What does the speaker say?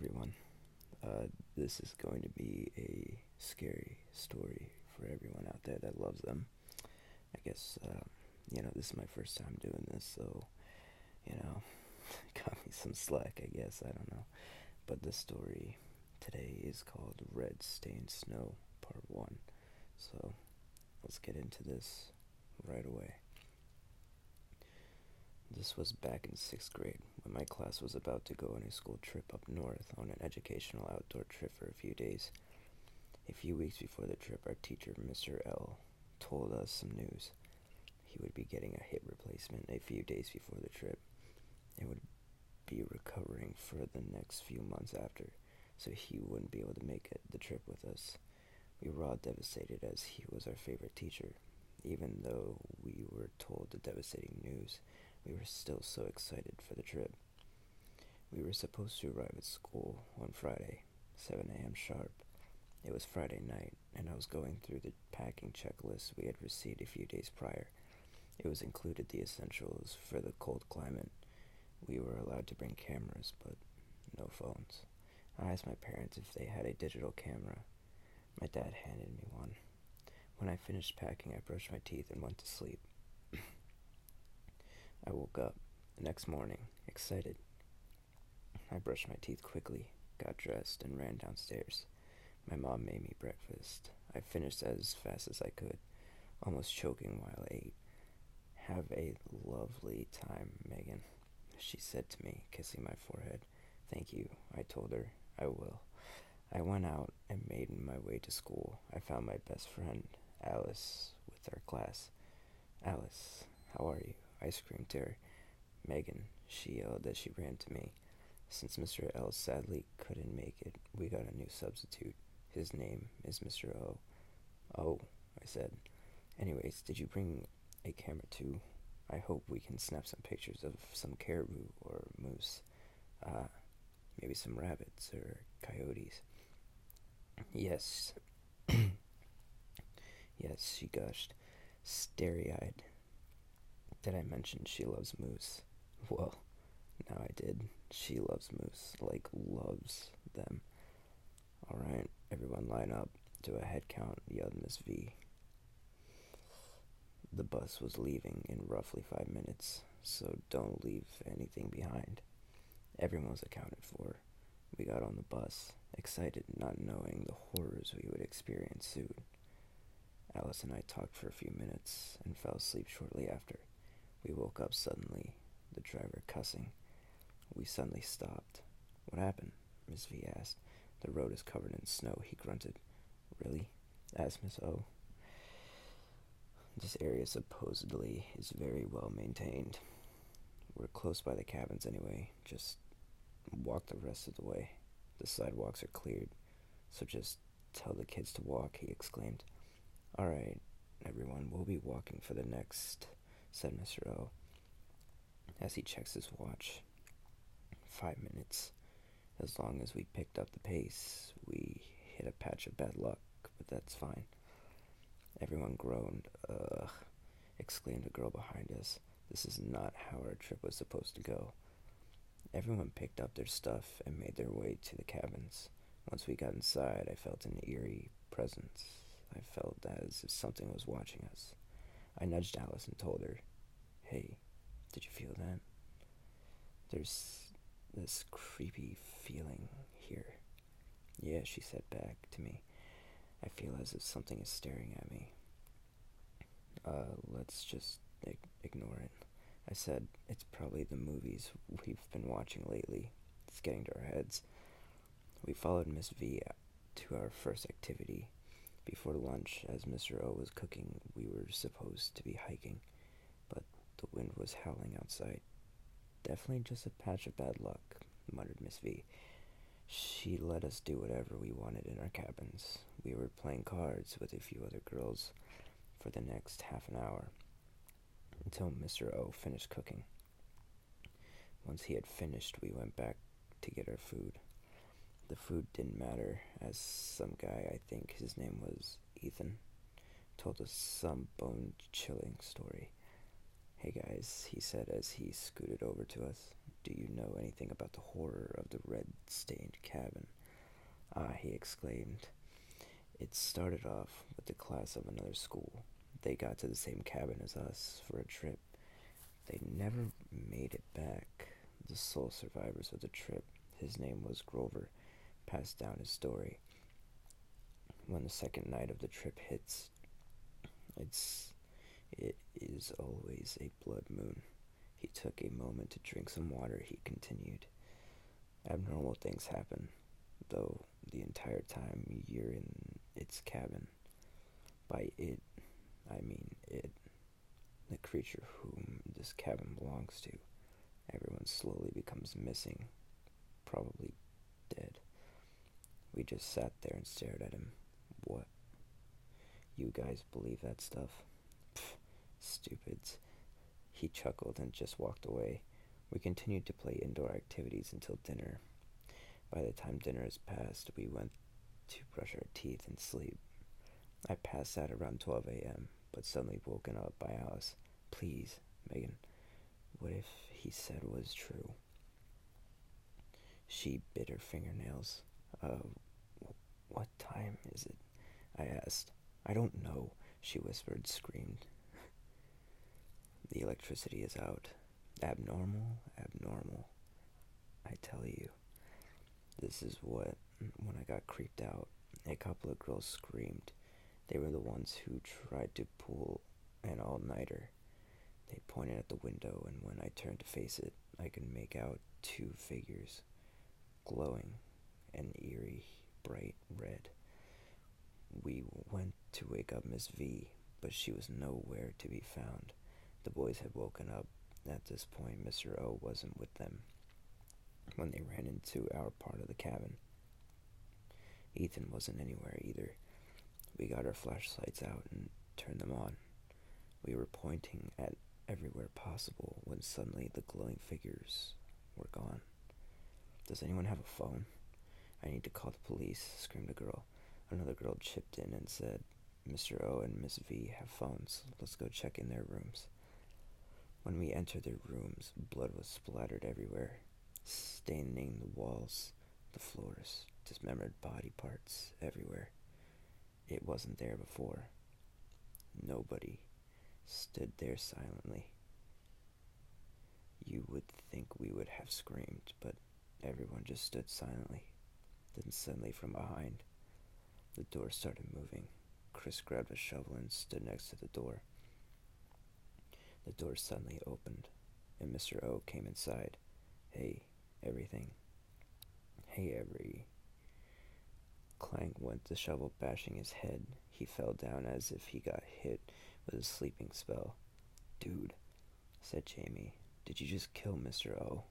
everyone. Uh, this is going to be a scary story for everyone out there that loves them. I guess, uh, you know, this is my first time doing this, so, you know, got me some slack, I guess. I don't know. But the story today is called Red Stained Snow, Part 1. So, let's get into this right away. This was back in sixth grade when my class was about to go on a school trip up north on an educational outdoor trip for a few days. A few weeks before the trip, our teacher, Mr. L, told us some news. He would be getting a hip replacement a few days before the trip and would be recovering for the next few months after, so he wouldn't be able to make it, the trip with us. We were all devastated as he was our favorite teacher. Even though we were told the devastating news, we were still so excited for the trip. We were supposed to arrive at school on Friday, 7 a.m. sharp. It was Friday night, and I was going through the packing checklist we had received a few days prior. It was included the essentials for the cold climate. We were allowed to bring cameras, but no phones. I asked my parents if they had a digital camera. My dad handed me one. When I finished packing, I brushed my teeth and went to sleep. I woke up the next morning, excited. I brushed my teeth quickly, got dressed, and ran downstairs. My mom made me breakfast. I finished as fast as I could, almost choking while I ate. Have a lovely time, Megan, she said to me, kissing my forehead. Thank you, I told her. I will. I went out and made my way to school. I found my best friend, Alice, with our class. Alice, how are you? I screamed her. Megan, she yelled as she ran to me. Since Mr. L sadly couldn't make it, we got a new substitute. His name is Mr. O. Oh, I said. Anyways, did you bring a camera too? I hope we can snap some pictures of some caribou or moose. Uh, maybe some rabbits or coyotes. Yes. yes, she gushed, starry eyed. Did I mention she loves moose? Well, now I did. She loves moose, like loves them. Alright, everyone line up. Do a head count, yelled Miss V. The bus was leaving in roughly five minutes, so don't leave anything behind. Everyone was accounted for. We got on the bus, excited not knowing the horrors we would experience soon. Alice and I talked for a few minutes and fell asleep shortly after. We woke up suddenly, the driver cussing. We suddenly stopped. What happened? Miss V asked. The road is covered in snow, he grunted. Really? asked Miss O. This area supposedly is very well maintained. We're close by the cabins anyway. Just walk the rest of the way. The sidewalks are cleared, so just tell the kids to walk, he exclaimed. All right, everyone, we'll be walking for the next, said Mr. O, as he checks his watch. Five minutes. As long as we picked up the pace, we hit a patch of bad luck, but that's fine. Everyone groaned. Ugh, exclaimed a girl behind us. This is not how our trip was supposed to go. Everyone picked up their stuff and made their way to the cabins. Once we got inside, I felt an eerie presence. I felt as if something was watching us. I nudged Alice and told her, Hey, did you feel that? There's this creepy feeling here. Yeah, she said back to me. I feel as if something is staring at me. Uh, let's just ignore it. I said, it's probably the movies we've been watching lately. It's getting to our heads. We followed Miss V to our first activity. Before lunch, as Mr. O was cooking, we were supposed to be hiking, but the wind was howling outside. Definitely just a patch of bad luck, muttered Miss V. She let us do whatever we wanted in our cabins. We were playing cards with a few other girls for the next half an hour until Mr. O finished cooking. Once he had finished, we went back to get our food. The food didn't matter, as some guy, I think his name was Ethan, told us some bone chilling story. Hey guys, he said as he scooted over to us. Do you know anything about the horror of the red stained cabin? Ah, he exclaimed. It started off with the class of another school. They got to the same cabin as us for a trip. They never made it back. The sole survivors of the trip, his name was Grover, passed down his story. When the second night of the trip hits, it's it is always a blood moon. He took a moment to drink some water. He continued. Abnormal things happen, though the entire time you're in its cabin. By it, I mean it, the creature whom this cabin belongs to. Everyone slowly becomes missing, probably dead. We just sat there and stared at him. What? You guys believe that stuff? Pfft, stupids. He chuckled and just walked away. We continued to play indoor activities until dinner. By the time dinner is passed, we went to brush our teeth and sleep. I passed out around 12 a.m., but suddenly woken up by Alice. Please, Megan, what if he said was true? She bit her fingernails. Uh, what time is it? I asked. I don't know, she whispered, screamed. the electricity is out. Abnormal, abnormal. I tell you. This is what, when I got creeped out, a couple of girls screamed. They were the ones who tried to pull an all nighter. They pointed at the window, and when I turned to face it, I could make out two figures, glowing and eerie, bright red. We went to wake up Miss V, but she was nowhere to be found. The boys had woken up. At this point, Mr. O wasn't with them when they ran into our part of the cabin. Ethan wasn't anywhere either. We got our flashlights out and turned them on. We were pointing at everywhere possible when suddenly the glowing figures were gone. Does anyone have a phone? I need to call the police, screamed a girl. Another girl chipped in and said, Mr. O and Miss V have phones. Let's go check in their rooms. When we entered their rooms, blood was splattered everywhere, staining the walls, the floors, dismembered body parts everywhere. It wasn't there before. Nobody stood there silently. You would think we would have screamed, but everyone just stood silently. Then suddenly from behind, the door started moving. Chris grabbed a shovel and stood next to the door. The door suddenly opened, and Mr. O came inside. Hey, everything. Hey, every. Clank went the shovel bashing his head. He fell down as if he got hit with a sleeping spell. Dude, said Jamie, did you just kill Mr. O?